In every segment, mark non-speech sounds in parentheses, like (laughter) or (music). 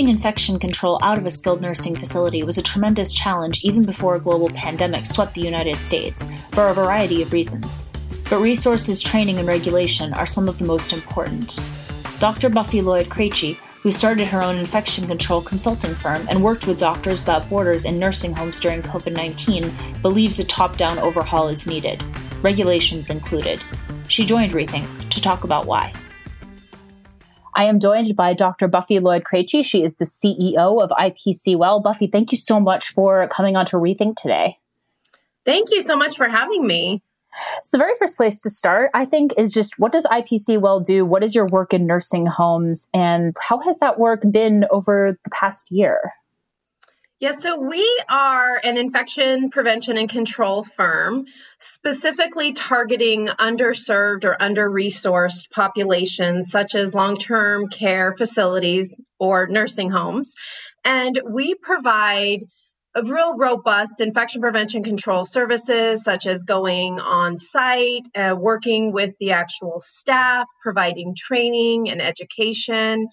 Keeping infection control out of a skilled nursing facility was a tremendous challenge even before a global pandemic swept the United States, for a variety of reasons. But resources, training, and regulation are some of the most important. Dr. Buffy Lloyd Krejci, who started her own infection control consulting firm and worked with Doctors Without Borders in nursing homes during COVID 19, believes a top down overhaul is needed, regulations included. She joined Rethink to talk about why. I am joined by Dr. Buffy Lloyd Krejci. She is the CEO of IPC Well. Buffy, thank you so much for coming on to Rethink today. Thank you so much for having me. So the very first place to start, I think, is just what does IPC Well do? What is your work in nursing homes? And how has that work been over the past year? Yeah, so we are an infection prevention and control firm, specifically targeting underserved or under resourced populations, such as long term care facilities or nursing homes. And we provide a real robust infection prevention control services, such as going on site, uh, working with the actual staff, providing training and education.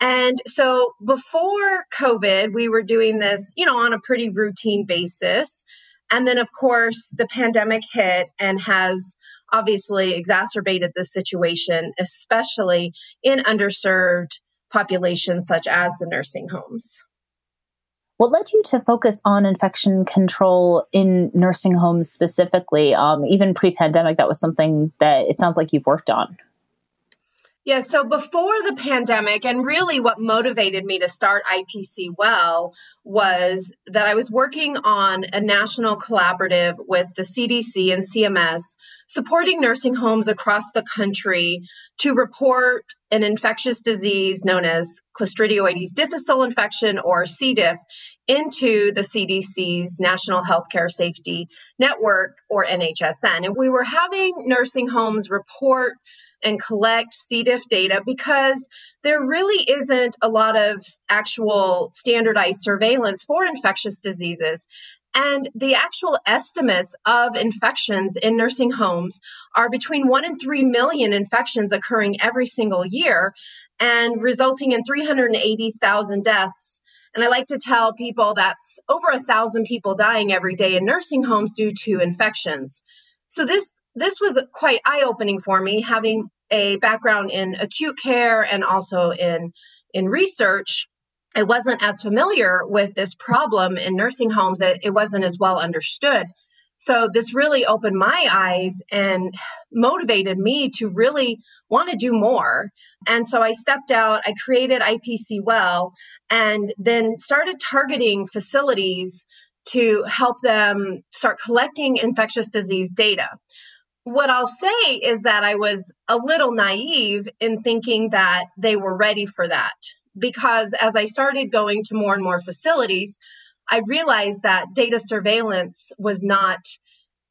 And so before COVID, we were doing this, you know, on a pretty routine basis. And then, of course, the pandemic hit and has obviously exacerbated the situation, especially in underserved populations such as the nursing homes. What led you to focus on infection control in nursing homes specifically? Um, even pre pandemic, that was something that it sounds like you've worked on. Yeah, so before the pandemic, and really what motivated me to start IPC Well was that I was working on a national collaborative with the CDC and CMS, supporting nursing homes across the country to report an infectious disease known as Clostridioides difficile infection or C. diff into the CDC's National Healthcare Safety Network or NHSN. And we were having nursing homes report and collect C. diff data because there really isn't a lot of actual standardized surveillance for infectious diseases. And the actual estimates of infections in nursing homes are between 1 and 3 million infections occurring every single year and resulting in 380,000 deaths. And I like to tell people that's over a thousand people dying every day in nursing homes due to infections. So this this was quite eye opening for me, having a background in acute care and also in in research. I wasn't as familiar with this problem in nursing homes. It, it wasn't as well understood. So this really opened my eyes and motivated me to really want to do more. And so I stepped out, I created IPC Well, and then started targeting facilities to help them start collecting infectious disease data what I'll say is that I was a little naive in thinking that they were ready for that because as I started going to more and more facilities, I realized that data surveillance was not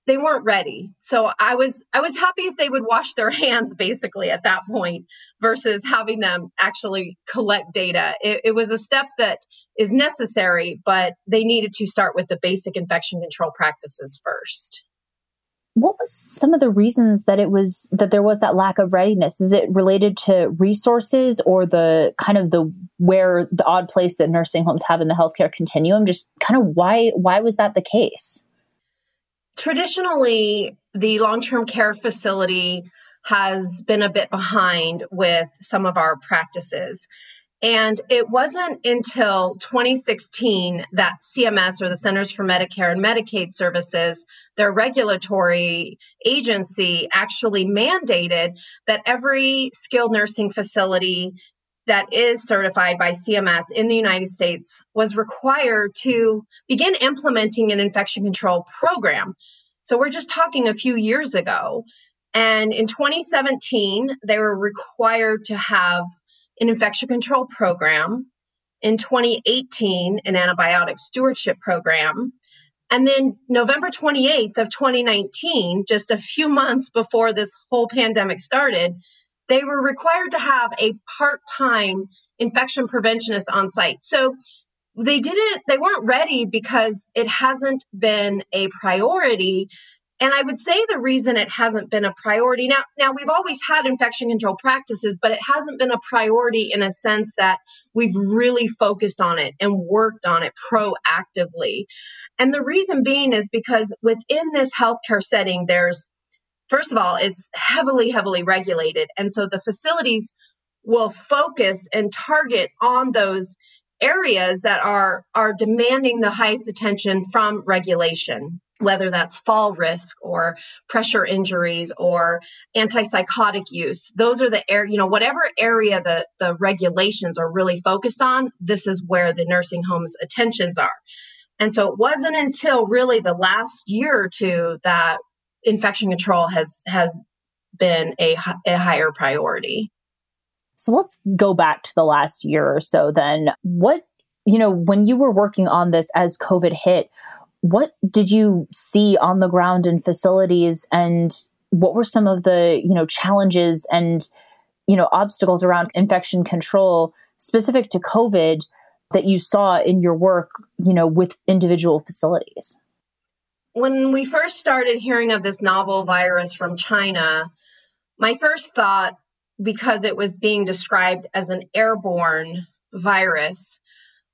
they weren't ready. So I was I was happy if they would wash their (laughs) hands basically at that point versus having them actually collect data. It, it was a step that is necessary, but they needed to start with the basic infection control practices first what was some of the reasons that it was that there was that lack of readiness? Is it related to resources or the kind of the where the odd place that nursing homes have in the healthcare continuum? Just kind of why why was that the case? Traditionally the long-term care facility has been a bit behind with some of our practices and it wasn't until 2016 that CMS or the Centers for Medicare and Medicaid Services, their regulatory agency, actually mandated that every skilled nursing facility that is certified by CMS in the United States was required to begin implementing an infection control program. So we're just talking a few years ago. And in 2017, they were required to have an infection control program. In 2018, an antibiotic stewardship program. And then November 28th of 2019, just a few months before this whole pandemic started, they were required to have a part-time infection preventionist on site. So they didn't they weren't ready because it hasn't been a priority And I would say the reason it hasn't been a priority now, now we've always had infection control practices, but it hasn't been a priority in a sense that we've really focused on it and worked on it proactively. And the reason being is because within this healthcare setting, there's, first of all, it's heavily, heavily regulated. And so the facilities will focus and target on those areas that are are demanding the highest attention from regulation whether that's fall risk or pressure injuries or antipsychotic use. Those are the air you know whatever area the the regulations are really focused on this is where the nursing homes attentions are. And so it wasn't until really the last year or two that infection control has has been a, a higher priority. So let's go back to the last year or so then. What you know when you were working on this as covid hit what did you see on the ground in facilities? And what were some of the you know challenges and you know obstacles around infection control specific to covid that you saw in your work you know with individual facilities? When we first started hearing of this novel virus from china my first thought because it was being described as an airborne virus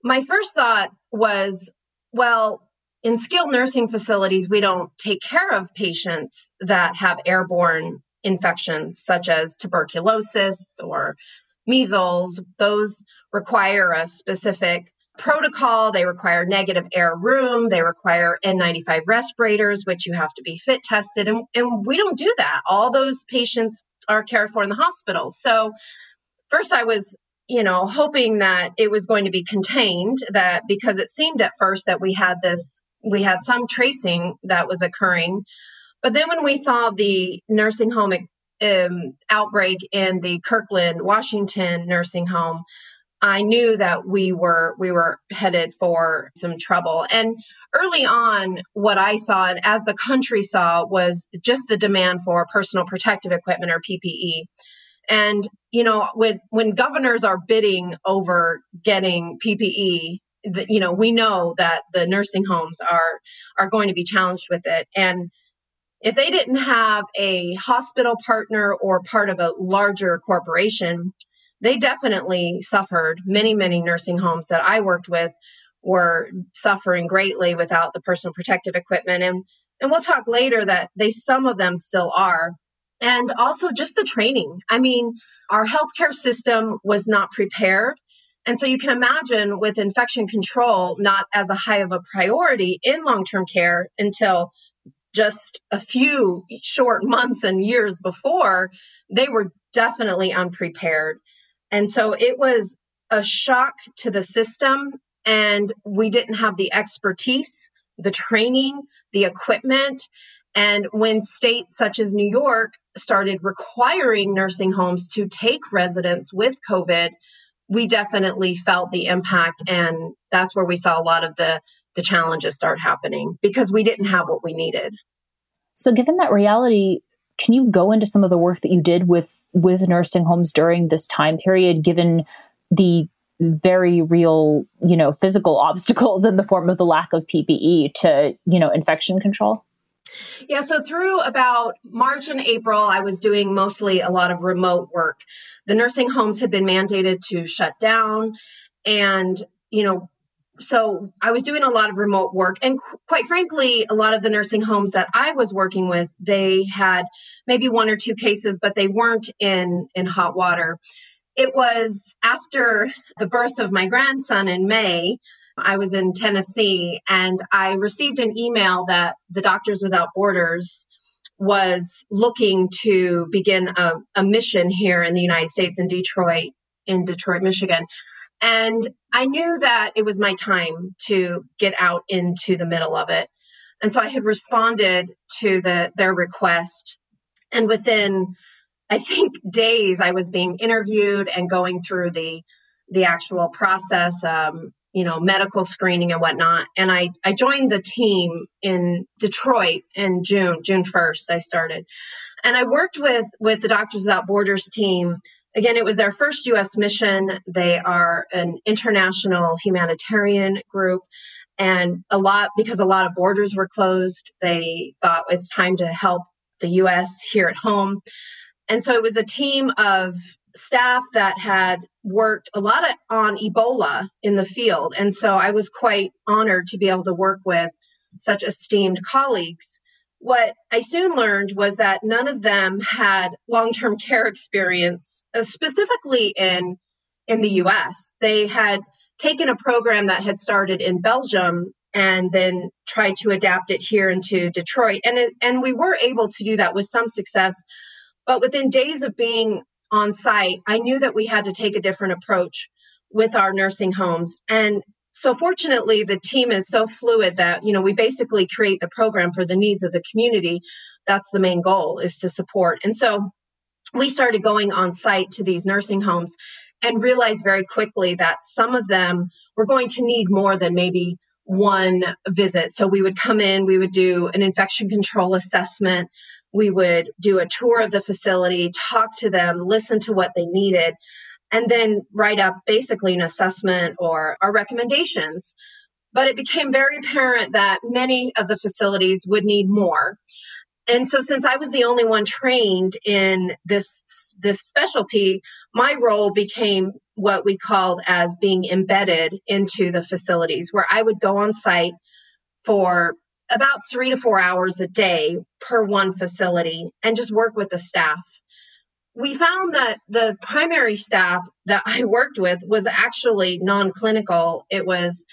my first thought was well in skilled nursing facilities, we don't take care of patients that have airborne infections such as tuberculosis or measles. Those require a specific protocol. They require negative air room. They require N95 respirators, which you have to be fit tested. And, and we don't do that. All those patients are cared for in the hospital. So, first, I was you know, hoping that it was going to be contained, that because it seemed at first that we had this we had some tracing that was occurring. But then when we saw the nursing home um, outbreak in the Kirkland, Washington nursing home, I knew that we were we were headed for some trouble. And early on, what I saw and as the country saw was just the demand for personal protective equipment or PPE. And you know, when when governors are bidding over getting PPE, the, you know we know that the nursing homes are are going to be challenged with it. And if they didn't have a hospital partner or part of a larger corporation they definitely suffered. Many many nursing homes that i worked with were suffering greatly without the personal protective equipment. And and we'll talk later that they some of them still are. And also just the training. I mean our healthcare system was not prepared and so you can imagine with infection control not as a high of a priority in long term care until just a few short months and years before, they were definitely unprepared. And so it was a shock to the system, and we didn't have the expertise, the training, the equipment. And when states such as New York started requiring nursing homes to take residents with COVID, we definitely felt the impact and that's where we saw a lot of the the challenges start happening because we didn't have what we needed. So given that reality can you go into some of the work that you did with with nursing homes during this time period given the very real you know physical (laughs) obstacles in the form of the lack of ppe to you know infection control yeah, so through about March and April, I was doing mostly a lot of remote work. The nursing homes had been mandated to shut down. And, you know, so I was doing a lot of remote work. And quite frankly, a lot of the nursing homes that I was working with, they had maybe one or two cases, but they weren't in, in hot water. It was after the birth of my grandson in May I was in Tennessee and I received an email that the Doctors Without Borders was looking to begin a, a mission here in the United States in Detroit, in Detroit, Michigan. And I knew that it was my time to get out into the middle of it. And so I had responded to the, their request. And within, I think, days, I was being interviewed and going through the the actual process. Um, you know, medical screening and whatnot. And I, I joined the team in Detroit in June, June 1st, I started. And I worked with, with the Doctors Without Borders team. Again, it was their first U.S. mission. They are an international humanitarian group. And a lot, because a lot of borders were closed, they thought it's time to help the US here at home. And so it was a team of staff that had worked a lot of, on Ebola in the field. And so I was quite honored to be able to work with such esteemed colleagues. What I soon learned was that none of them had long term care experience, uh, specifically in, in the US. They had taken a program that had started in Belgium and then tried to adapt it here into Detroit. And, it, and we were able to do that with some success. But within days of being on site, I knew that we had to take a different approach with our nursing homes. And so fortunately, the team is so fluid that, you know, we basically create the program for the needs of the community. That's the main goal is to support. And so we started going on site to these nursing homes and realized very quickly that some of them were going to need more than maybe one visit. So we would come in, we would do an infection control assessment, we would do a tour of the facility, talk to them, listen to what they needed, and then write up basically an assessment or our recommendations. But it became very apparent that many of the facilities would need more. And so since I was the only one trained in this this specialty, my role became what we called as being embedded into the facilities where I would go on site for about three to four hours a day per one facility and just work with the staff. We found that the primary staff that I worked with was actually non clinical. It was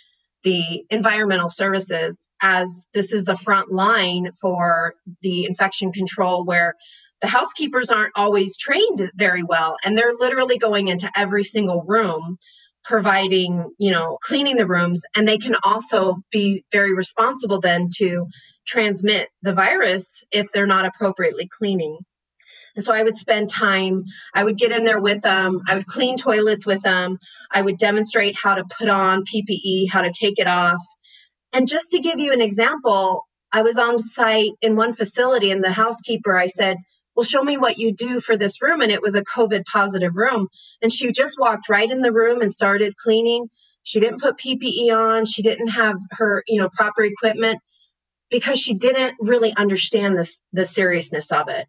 the environmental services, as this is the front line for the infection control, where the housekeepers aren't always trained very well. And they're literally going into every single room providing, you know, cleaning the rooms. And they can also be very responsible then to transmit the virus if they're not appropriately cleaning. And so I would spend time, I would get in there with them, I would clean toilets with them, I would demonstrate how to put on PPE, how to take it off. And just to give you an example, I was on site in one facility and the housekeeper, I said, well, show me what you do for this room. And it was a COVID positive room. And she just walked right in the room and started cleaning. She didn't put PPE on. She didn't have her, you know, proper equipment because she didn't really understand this, the seriousness of it.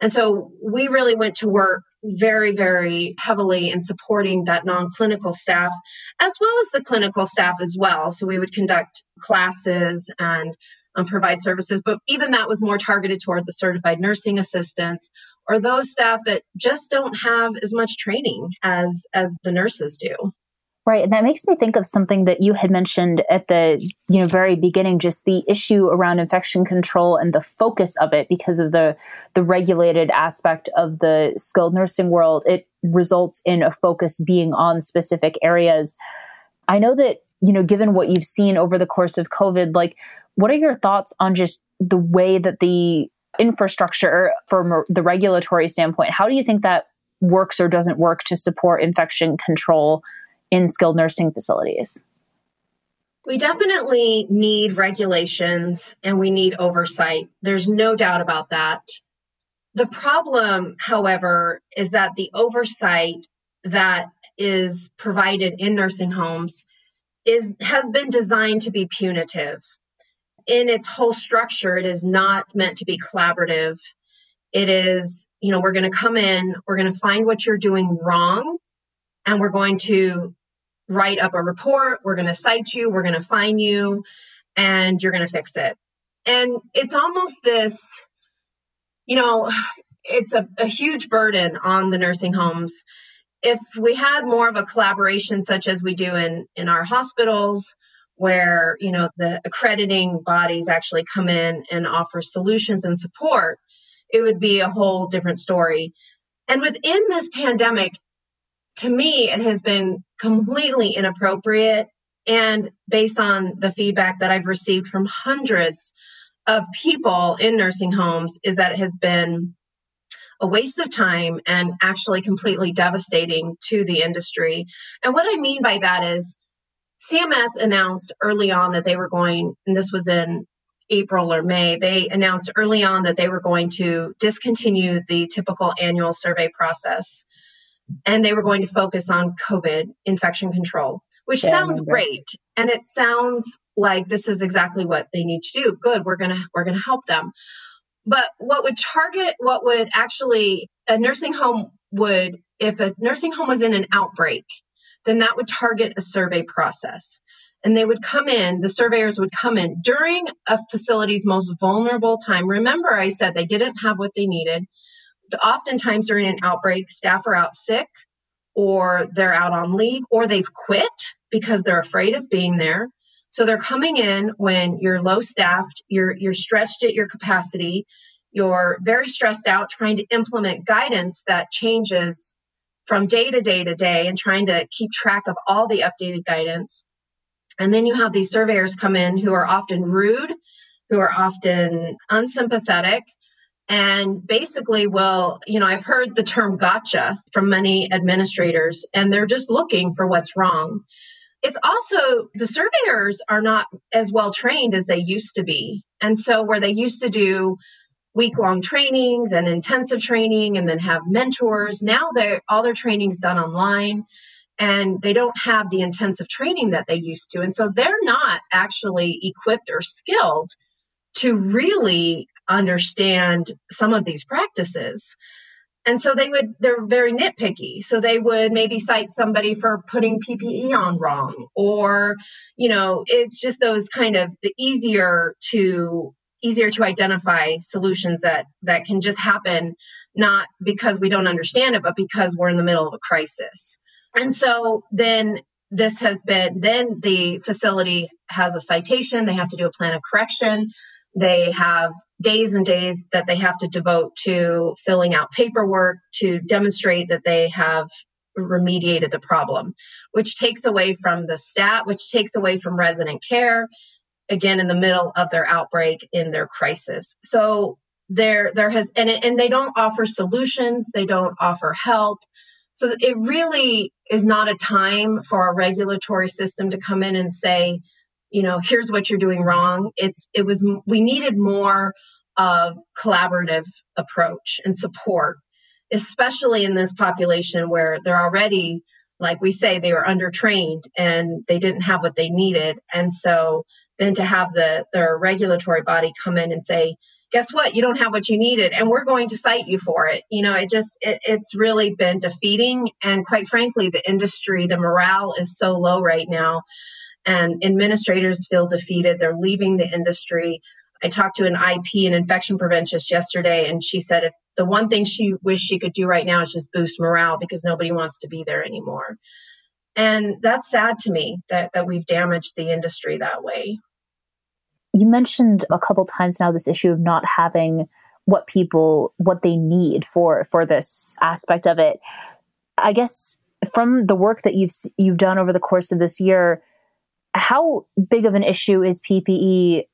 And so we really went to work very, very heavily in supporting that non clinical staff as well as the clinical staff as well. So we would conduct classes and um, provide services, but even that was more targeted toward the certified nursing assistants or those staff that just don't have as much training as as the nurses do. Right, and that makes me think of something that you had mentioned at the you know very beginning, just the issue around infection control and the focus of it because of the the regulated aspect of the skilled nursing world. It results in a focus being on specific areas. I know that you know, given what you've seen over the course of COVID, like what are your thoughts on just the way that the infrastructure from the regulatory standpoint, how do you think that works or doesn't work to support infection control in skilled nursing facilities? We definitely need regulations and we need oversight. There's no doubt about that. The problem, however, is that the oversight that is provided in nursing homes is has been designed to be punitive in its whole structure, it is not meant to be collaborative. It is, you know, we're going to come in, we're going to find what you're doing wrong, and we're going to write up a report. We're going to cite you, we're going to fine you, and you're going to fix it. And it's almost this, you know, it's a, a huge burden on the nursing homes. If we had more of a collaboration, such as we do in, in our hospitals, where you know the accrediting bodies actually come in and offer solutions and support it would be a whole different story. And within this pandemic to me it has been completely inappropriate and based on the feedback that i've received from hundreds of people in nursing homes is that it has been a waste of time and actually completely devastating to the industry. And what i mean by that is CMS announced early on that they were going, and this was in April or May, they announced early on that they were going to discontinue the typical annual survey process and they were going to focus on COVID infection control, which yeah, sounds great. And it sounds like this is exactly what they need to do. Good, we're gonna we're gonna help them. But what would target what would actually a nursing home would if a nursing home was in an outbreak, then that would target a survey process. And they would come in, the surveyors would come in during a facility's most vulnerable time. Remember, I said they didn't have what they needed. Oftentimes during an outbreak, staff are out sick or they're out on leave or they've quit because they're afraid of being there. So they're coming in when you're low staffed, you're you're stretched at your capacity, you're very stressed out trying to implement guidance that changes from day to day to day and trying to keep track of all the updated guidance. And then you have these surveyors come in who are often rude, who are often unsympathetic, and basically well, you know, I've heard the term gotcha from many administrators, and they're just looking for what's wrong. It's also the surveyors are not as well trained as they used to be. And so, where they used to do week long trainings and intensive training and then have mentors. Now they're all their training's done online and they don't have the intensive training that they used to. And so they're not actually equipped or skilled to really understand some of these practices. And so they would, they're very nitpicky. So they would maybe cite somebody for putting PPE on wrong, or, you know, it's just those kind of the easier to easier to identify solutions that that can just happen not because we don't understand it but because we're in the middle of a crisis. And so then this has been then the facility has a citation. They have to do a plan of correction. They have days and days that they have to devote to filling out paperwork to demonstrate that they have remediated the problem, which takes away from the stat, which takes away from resident care, again in the middle of their outbreak in their crisis. So there there has and it, and they don't offer solutions, they don't offer help. So it really is not a time for a regulatory system to come in and say, you know, here's what you're doing wrong. It's it was we needed more of collaborative approach and support, especially in this population where they're already like we say they were undertrained and they didn't have what they needed and so than to have the their regulatory body come in and say guess what? You don't have what you needed and we're going to cite you for it. You know it just it, it's really been defeating and quite frankly the industry the morale is so low right now and administrators feel defeated. They're leaving the industry. I talked to an ip an infection preventionist yesterday and she said if the one thing she wished she could do right now is just boost morale because nobody wants to be there anymore. And that's sad to me that that we've damaged the industry that way you mentioned a couple times now this issue of not having what people what they need for for this aspect of it. I guess from the work that you've you've done over the course of this year, how big of an issue is PPE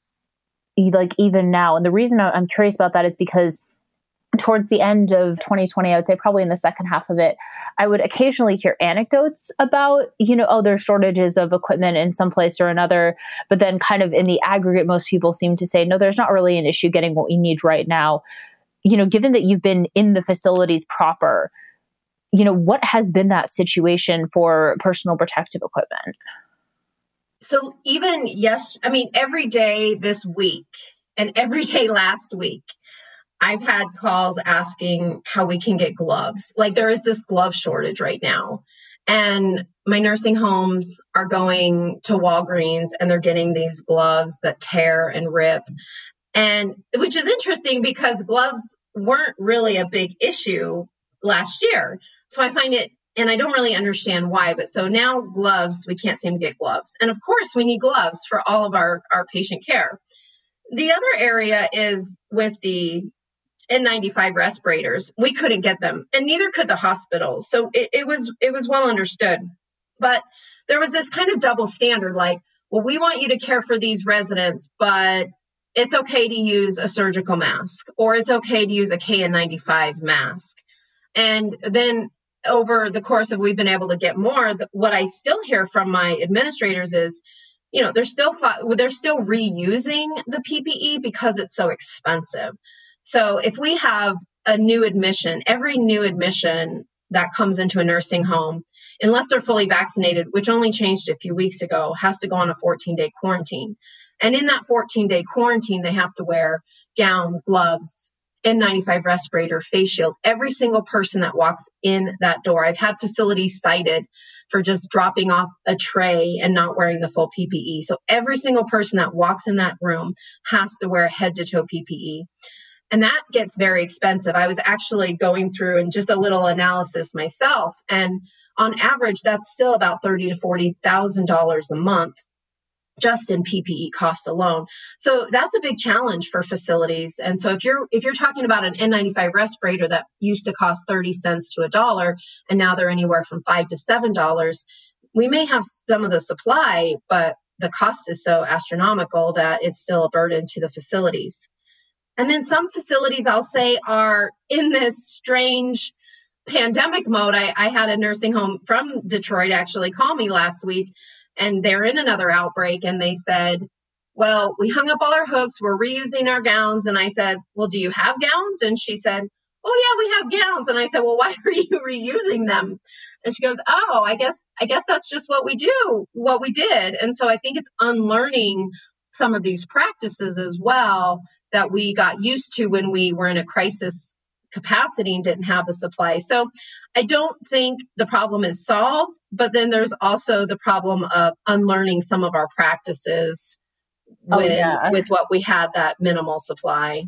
like even now? And the reason I'm curious about that is because towards the end of 2020, I would say probably in the second half of it, I would occasionally hear anecdotes about, you know, oh, there's shortages of equipment in some place or another. But then, kind of in the aggregate, most people seem to say, no, there's not really an issue getting what we need right now. You know, given that you've been in the facilities proper, you know, what has been that situation for personal protective equipment? So, even yes, I mean, every day this week and every (laughs) day last week, I've had calls asking how we can get gloves. Like there is this glove shortage right now. And my nursing homes are going to Walgreens and they're getting these gloves that tear and rip. And which is interesting because gloves weren't really a big issue last year. So I find it, and I don't really understand why, but so now gloves, we can't seem to get gloves. And of course, we need gloves for all of our, our patient care. The other area is with the N95 respirators. We couldn't get them, and neither could the hospitals. So it, it was it was well understood. But there was this kind of double standard, like, well, we want you to care for these residents, but it's okay to use a surgical mask, or it's okay to use a KN95 mask. And then over the course of we've been able to get more, what I still hear from my administrators is, you know, they're still they're still reusing the PPE because it's so expensive. So if we have a new admission, every new admission that comes into a nursing home, unless they're fully vaccinated, which only changed a few weeks ago, has to go on a 14 day quarantine. And in that 14 day quarantine, they have to wear gown, gloves, N95 respirator, face shield. Every single person that walks in that door. I've had facilities cited for just dropping off a tray and not wearing the full PPE. So every single person that walks in that room has to wear head to toe PPE. And that gets very expensive. I was actually going through and just a little analysis myself. And on average, that's still about thirty to forty thousand dollars a month just in PPE costs alone. So that's a big challenge for facilities. And so if you're if you're talking about an N95 respirator that used to cost 30 cents to a dollar and now they're anywhere from 5 to 7 dollars, we may have some of the supply, but the cost is so astronomical that it's still a burden to the facilities. And then some facilities I'll say are in this strange pandemic mode. I, I had a nursing home from Detroit actually call me last week and they're in another outbreak and they said well we hung up all our hooks. We're reusing our gowns. And i said well do you have gowns? And she said oh yeah we have gowns. And i said well (laughs) why are you reusing them? And she goes oh i guess i guess that's just what we do what we did. And so i think it's unlearning some of these practices as well that we got used to when we were in a crisis capacity and didn't have the supply. So I don't think the problem is solved, but then there's also the problem of unlearning some of our practices oh, with, yeah. with what we had that minimal supply.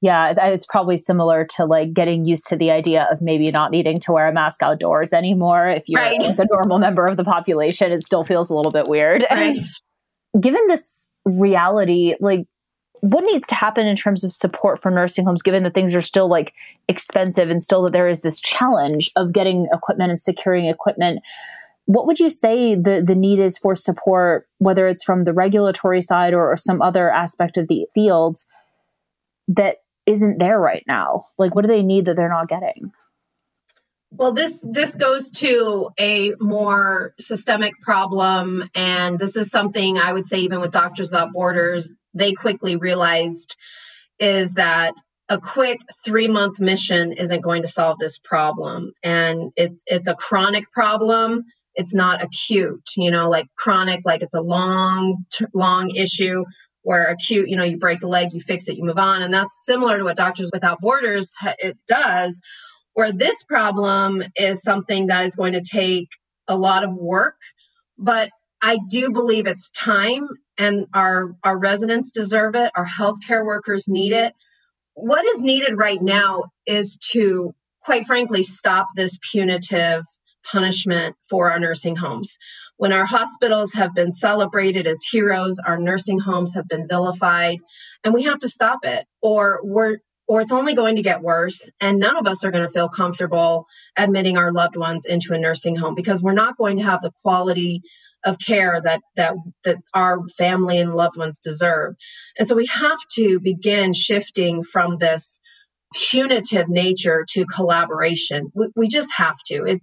Yeah, it's probably similar to like getting used to the idea of maybe not needing to wear a mask outdoors anymore. If you're right. like a normal member of the population, it still feels a little bit weird. Right. (laughs) Given this reality, like what needs to happen in terms of support for nursing homes given that things are still like expensive and still that there is this challenge of getting equipment and securing equipment? What would you say the, the need is for support whether it's from the regulatory side or, or some other aspect of the field that isn't there right now? Like what do they need that they're not getting well, this this goes to a more systemic problem, and this is something I would say even with Doctors Without Borders, they quickly realized is that a quick three month mission isn't going to solve this problem. And it, it's a chronic problem. It's not acute, you know, like chronic, like it's a long, long issue where acute, you know, you break a leg, you fix it, you move on. And that's similar to what Doctors Without Borders it does, where this problem is something that is going to take a lot of work, but I do believe it's time and our, our residents deserve it. Our healthcare workers need it. What is needed right now is to, quite frankly, stop this punitive punishment for our nursing homes. When our hospitals have been celebrated as heroes, our nursing homes have been vilified, and we have to stop it, or we're or it's only going to get worse. And none of us are going to feel comfortable admitting our loved ones into a nursing home because we're not going to have the quality of care that that that our family and loved ones deserve. And so we have to begin shifting from this punitive nature to collaboration. We, we just have to. It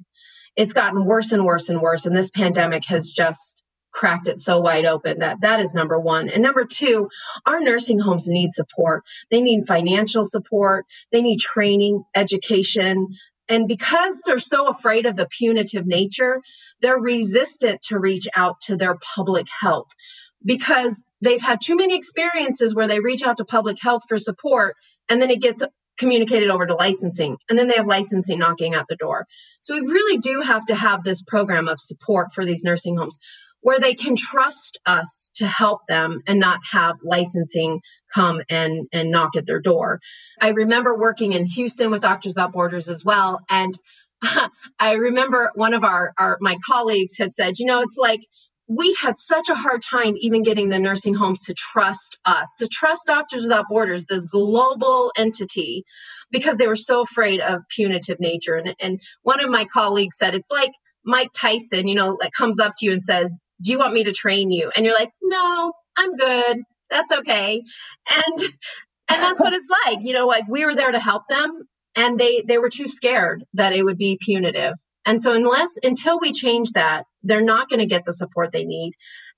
it's gotten worse and worse and worse and this pandemic has just cracked it so wide open that that is number one. And number two our nursing homes need support. They need financial support. They need training education. And because they're so afraid of the punitive nature, they're resistant to reach out to their public health because they've had too many experiences where they reach out to public health for support and then it gets communicated over to licensing and then they have licensing knocking at the door. So we really do have to have this program of support for these nursing homes where they can trust us to help them and not have licensing come and, and knock at their door. I remember working in Houston with Doctors Without Borders as well. And (laughs) I remember one of our, our my colleagues had said, you know, it's like we had such a hard time even getting the nursing homes to trust us, to trust Doctors Without Borders, this global entity, because they were so afraid of punitive nature. And, and one of my colleagues said, it's like Mike Tyson, you know, like comes up to you and says, do you want me to train you? And you're like, no, I'm good. That's okay. And and that's what it's like. You know, like we were there to help them and they they were too scared that it would be punitive. And so unless until we change that, they're not going to get the support they need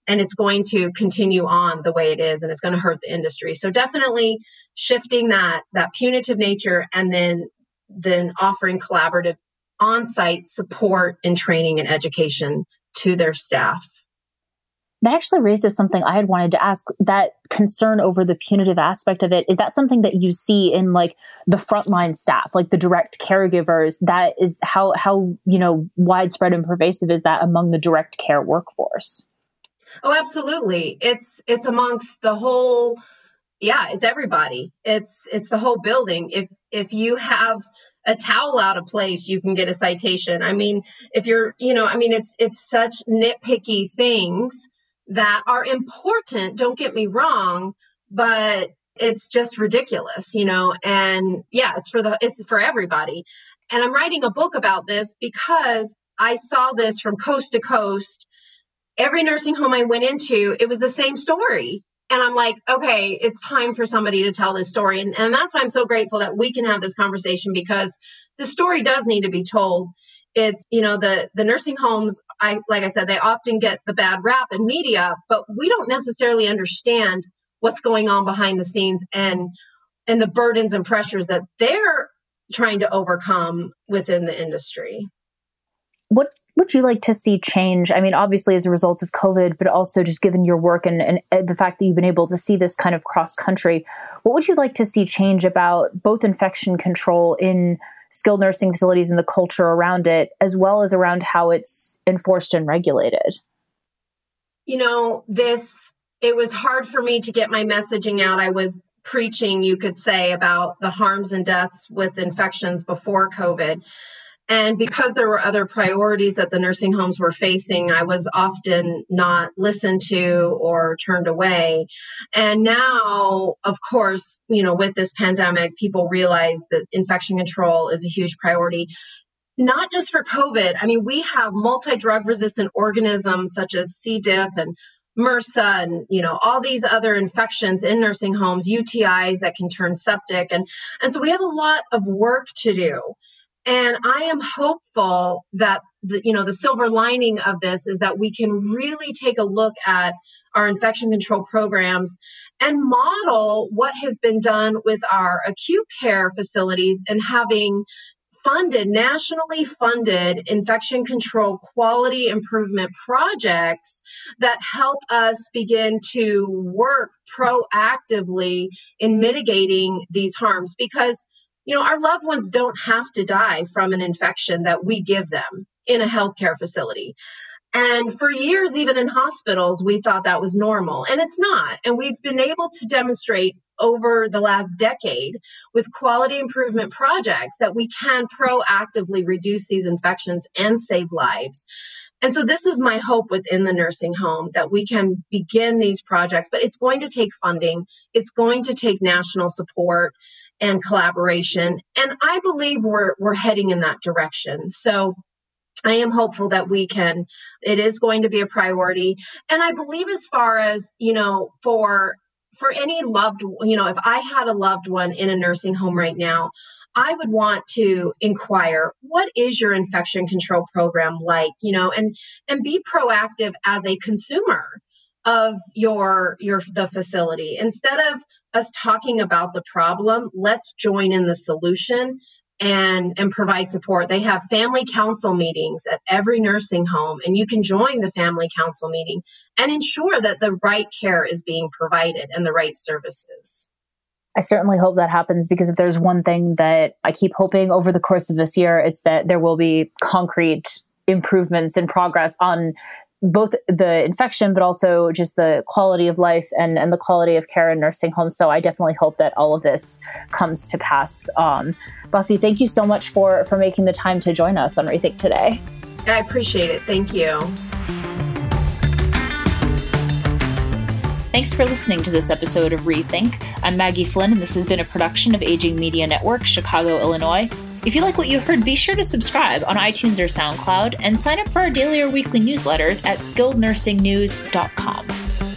and it's going to continue on the way it is and it's going to hurt the industry. So definitely shifting that that punitive nature and then then offering collaborative on site support and training and education to their staff. That actually raises something I had wanted to ask. That concern over the punitive aspect of it, is that something that you see in like the frontline staff, like the direct caregivers? That is how, how, you know, widespread and pervasive is that among the direct care workforce? Oh, absolutely. It's, it's amongst the whole, yeah, it's everybody. It's, it's the whole building. If, if you have a towel out of place, you can get a citation. I mean, if you're, you know, I mean, it's, it's such nitpicky things that are important. Don't get me wrong, but it's just ridiculous, you know, and yeah, it's for the, it's for everybody. And I'm writing a book about this because I saw this from coast to coast. Every nursing home I went into, it was the same story. And I'm like, okay, it's time for somebody to tell this story. And, and that's why I'm so grateful that we can have this conversation because the story does need to be told it's you know the the nursing homes i like i said they often get the bad rap in media but we don't necessarily understand what's going on behind the scenes and and the burdens and pressures that they're trying to overcome within the industry what would you like to see change? I mean, obviously, as a result of COVID, but also just given your work and, and the fact that you've been able to see this kind of cross country, what would you like to see change about both infection control in skilled nursing facilities and the culture around it, as well as around how it's enforced and regulated? You know, this, it was hard for me to get my messaging out. I was preaching, you could say, about the harms and deaths with infections before COVID. And because there were other priorities that the nursing homes were facing, I was often not listened to or turned away. And now, of course, you know, with this pandemic, people realize that infection control is a huge priority. Not just for COVID. I mean, we have multi drug resistant organisms such as C. diff and MRSA and you know all these other infections in nursing homes, UTIs that can turn septic, and and so we have a lot of work to do. And I am hopeful that the, you know the silver lining of this is that we can really take a look at our infection control programs and model what has been done with our acute care facilities and having funded nationally funded infection control quality improvement projects that help us begin to work proactively in mitigating these harms. Because you know, our loved ones don't have to die from an infection that we give them in a healthcare facility. And for years, even in hospitals, we thought that was normal, and it's not. And we've been able to demonstrate over the last decade with quality improvement projects that we can proactively reduce these infections and save lives. And so, this is my hope within the nursing home that we can begin these projects, but it's going to take funding, it's going to take national support and collaboration. And I believe we're we're heading in that direction. So I am hopeful that we can it is going to be a priority. And I believe as far as, you know, for for any loved, you know, if I had a loved one in a nursing home right now, I would want to inquire what is your infection control program like, you know, and and be proactive as a consumer of your your the facility. Instead of us talking about the problem let's join in the solution and and provide support. They have family council meetings at every nursing home and you can join the family council meeting and ensure that the right care is being provided and the right services. I certainly hope that happens because if there's one thing that I keep hoping over the course of this year, it's that there will be concrete improvements and progress on both the infection, but also just the quality of life and, and the quality of care in nursing homes. So I definitely hope that all of this comes to pass. Um, Buffy, thank you so much for, for making the time to join us on Rethink today. I appreciate it. Thank you. Thanks for listening to this episode of Rethink. I'm Maggie Flynn, and this has been a production of Aging Media Network, Chicago, Illinois. If you like what you heard, be sure to subscribe on iTunes or SoundCloud and sign up for our daily or weekly newsletters at skillednursingnews.com.